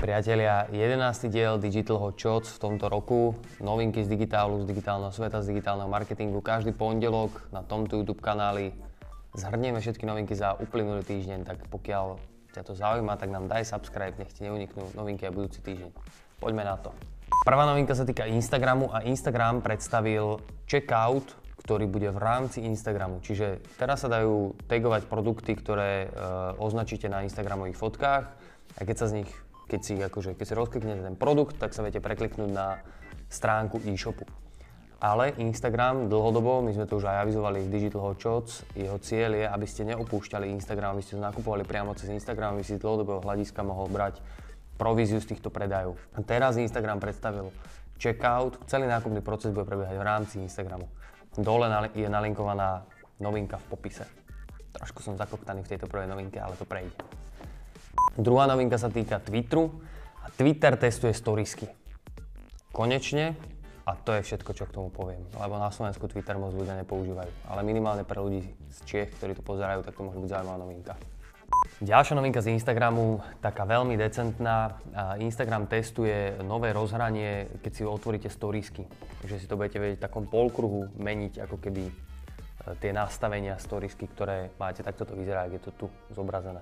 Priatelia, 11. diel Digital Hot Shots v tomto roku, novinky z digitálu, z digitálneho sveta, z digitálneho marketingu. Každý pondelok na tomto YouTube kanáli zhrnieme všetky novinky za uplynulý týždeň, tak pokiaľ ťa to zaujíma, tak nám daj subscribe, nech ti neuniknú novinky aj budúci týždeň. Poďme na to. Prvá novinka sa týka Instagramu a Instagram predstavil checkout, ktorý bude v rámci Instagramu. Čiže teraz sa dajú tagovať produkty, ktoré e, označíte na Instagramových fotkách a keď sa z nich keď si, akože, keď si rozkliknete ten produkt, tak sa viete prekliknúť na stránku e-shopu. Ale Instagram dlhodobo, my sme to už aj avizovali v Digital Hot Shots, jeho cieľ je, aby ste neopúšťali Instagram, aby ste to nakupovali priamo cez Instagram, aby si z dlhodobého hľadiska mohol brať províziu z týchto predajov. Teraz Instagram predstavil checkout, celý nákupný proces bude prebiehať v rámci Instagramu. Dole je nalinkovaná novinka v popise. Trošku som zakoptaný v tejto prvej novinke, ale to prejde. Druhá novinka sa týka Twitteru a Twitter testuje storiesky. Konečne, a to je všetko, čo k tomu poviem, lebo na Slovensku Twitter moc ľudia nepoužívajú, ale minimálne pre ľudí z Čiech, ktorí to pozerajú, tak to môže byť zaujímavá novinka. Ďalšia novinka z Instagramu, taká veľmi decentná. Instagram testuje nové rozhranie, keď si otvoríte storiesky. Že si to budete vedieť v takom polkruhu meniť, ako keby e, tie nastavenia storiesky, ktoré máte, takto to vyzerá, ak je to tu zobrazené.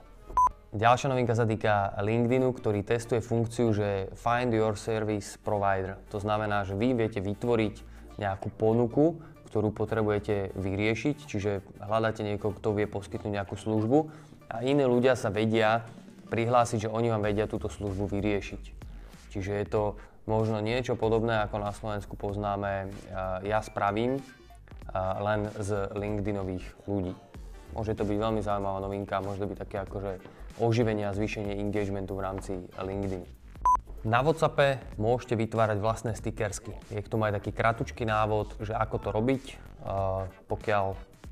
Ďalšia novinka sa týka LinkedInu, ktorý testuje funkciu, že Find Your Service Provider. To znamená, že vy viete vytvoriť nejakú ponuku, ktorú potrebujete vyriešiť, čiže hľadáte niekoho, kto vie poskytnúť nejakú službu a iní ľudia sa vedia prihlásiť, že oni vám vedia túto službu vyriešiť. Čiže je to možno niečo podobné, ako na Slovensku poznáme Ja spravím, len z LinkedInových ľudí. Môže to byť veľmi zaujímavá novinka, môže byť také akože oživenie a zvýšenie engagementu v rámci LinkedIn. Na WhatsAppe môžete vytvárať vlastné stickersky. Je k tomu aj taký kratučký návod, že ako to robiť. Pokiaľ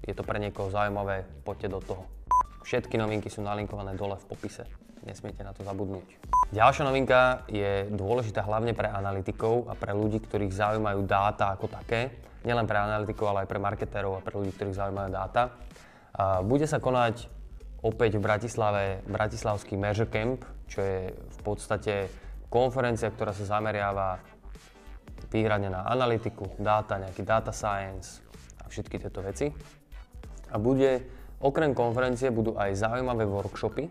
je to pre niekoho zaujímavé, poďte do toho. Všetky novinky sú nalinkované dole v popise. Nesmiete na to zabudnúť. Ďalšia novinka je dôležitá hlavne pre analytikov a pre ľudí, ktorých zaujímajú dáta ako také. Nielen pre analytikov, ale aj pre marketérov a pre ľudí, ktorých zaujímajú dáta. Bude sa konať opäť v Bratislave Bratislavský Measure Camp, čo je v podstate konferencia, ktorá sa zameriava výhradne na analytiku, dáta, nejaký data science a všetky tieto veci. A bude, okrem konferencie, budú aj zaujímavé workshopy.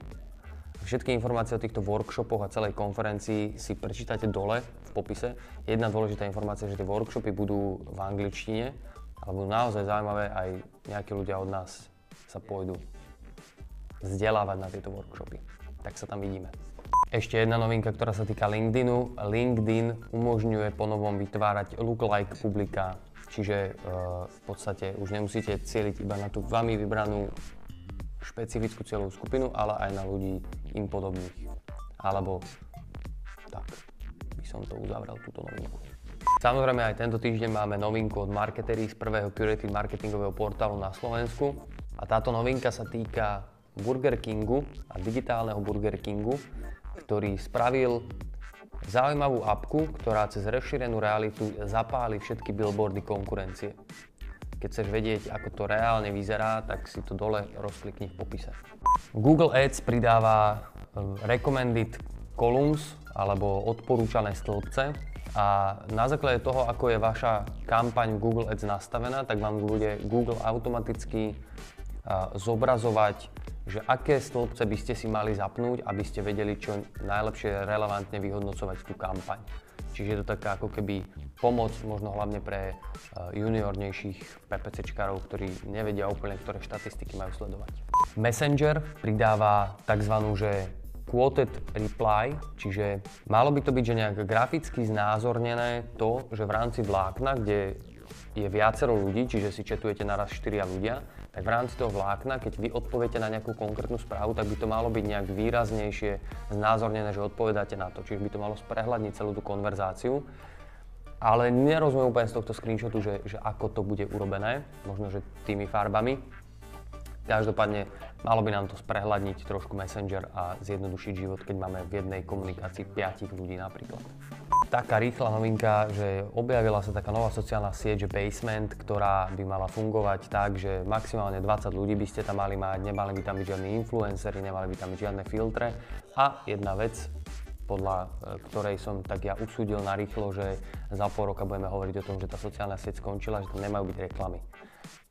Všetky informácie o týchto workshopoch a celej konferencii si prečítate dole v popise. Jedna dôležitá informácia, že tie workshopy budú v angličtine, ale budú naozaj zaujímavé, aj nejakí ľudia od nás sa pôjdu vzdelávať na tieto workshopy. Tak sa tam vidíme. Ešte jedna novinka, ktorá sa týka LinkedInu. LinkedIn umožňuje ponovom vytvárať lookalike publika, čiže uh, v podstate už nemusíte cieliť iba na tú vami vybranú špecifickú cieľovú skupinu, ale aj na ľudí im podobných. Alebo tak by som to uzavrel, túto novinku. Samozrejme aj tento týždeň máme novinku od Marketery z prvého curated marketingového portálu na Slovensku. A táto novinka sa týka Burger Kingu a digitálneho Burger Kingu, ktorý spravil zaujímavú apku, ktorá cez rozšírenú realitu zapáli všetky billboardy konkurencie. Keď chceš vedieť, ako to reálne vyzerá, tak si to dole rozklikni v popise. Google Ads pridáva um, recommended columns alebo odporúčané stĺpce a na základe toho, ako je vaša kampaň Google Ads nastavená, tak vám bude Google automaticky zobrazovať že aké stĺpce by ste si mali zapnúť, aby ste vedeli čo najlepšie relevantne vyhodnocovať tú kampaň. Čiže je to taká ako keby pomoc možno hlavne pre eh, juniornejších PPCčkarov, ktorí nevedia úplne, ktoré štatistiky majú sledovať. Messenger pridáva tzv. že quoted reply, čiže malo by to byť, že nejak graficky znázornené to, že v rámci vlákna, kde je viacero ľudí, čiže si četujete naraz 4 ľudia, tak v rámci toho vlákna, keď vy odpoviete na nejakú konkrétnu správu, tak by to malo byť nejak výraznejšie znázornené, že odpovedáte na to. Čiže by to malo sprehľadniť celú tú konverzáciu. Ale nerozumiem úplne z tohto screenshotu, že, že ako to bude urobené, možno že tými farbami. Každopádne malo by nám to sprehľadniť trošku Messenger a zjednodušiť život, keď máme v jednej komunikácii 5 ľudí napríklad taká rýchla novinka, že objavila sa taká nová sociálna sieť, že Basement, ktorá by mala fungovať tak, že maximálne 20 ľudí by ste tam mali mať, nemali by tam byť žiadni influencery, nemali by tam byť žiadne filtre. A jedna vec, podľa e, ktorej som tak ja usúdil na rýchlo, že za pol roka budeme hovoriť o tom, že tá sociálna sieť skončila, že tam nemajú byť reklamy.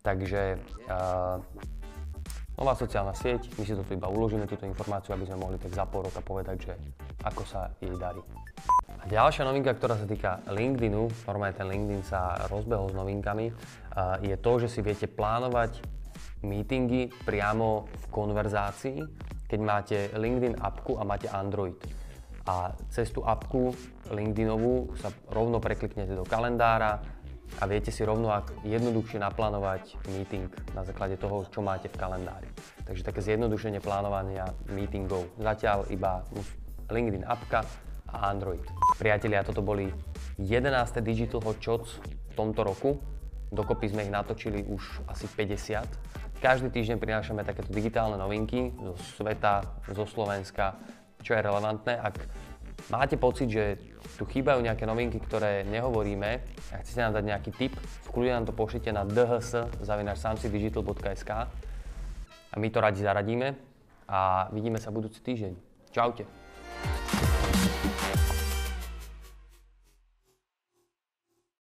Takže uh, nová sociálna sieť, my si to tu iba uložíme, túto informáciu, aby sme mohli tak za pol roka povedať, že ako sa jej darí. A ďalšia novinka, ktorá sa týka LinkedInu, normálne ten LinkedIn sa rozbehol s novinkami, uh, je to, že si viete plánovať meetingy priamo v konverzácii, keď máte LinkedIn appku a máte Android a cez tú apku LinkedInovú sa rovno prekliknete do kalendára a viete si rovno ak jednoduchšie naplánovať meeting na základe toho, čo máte v kalendári. Takže také zjednodušenie plánovania meetingov. Zatiaľ iba LinkedIn apka a Android. Priatelia, toto boli 11. Digital Hot Shots v tomto roku. Dokopy sme ich natočili už asi 50. Každý týždeň prinášame takéto digitálne novinky zo sveta, zo Slovenska, čo je relevantné. Ak máte pocit, že tu chýbajú nejaké novinky, ktoré nehovoríme a chcete nám dať nejaký tip, v kľude nám to pošlite na dhs.samsidigital.sk a my to radi zaradíme a vidíme sa budúci týždeň. Čaute.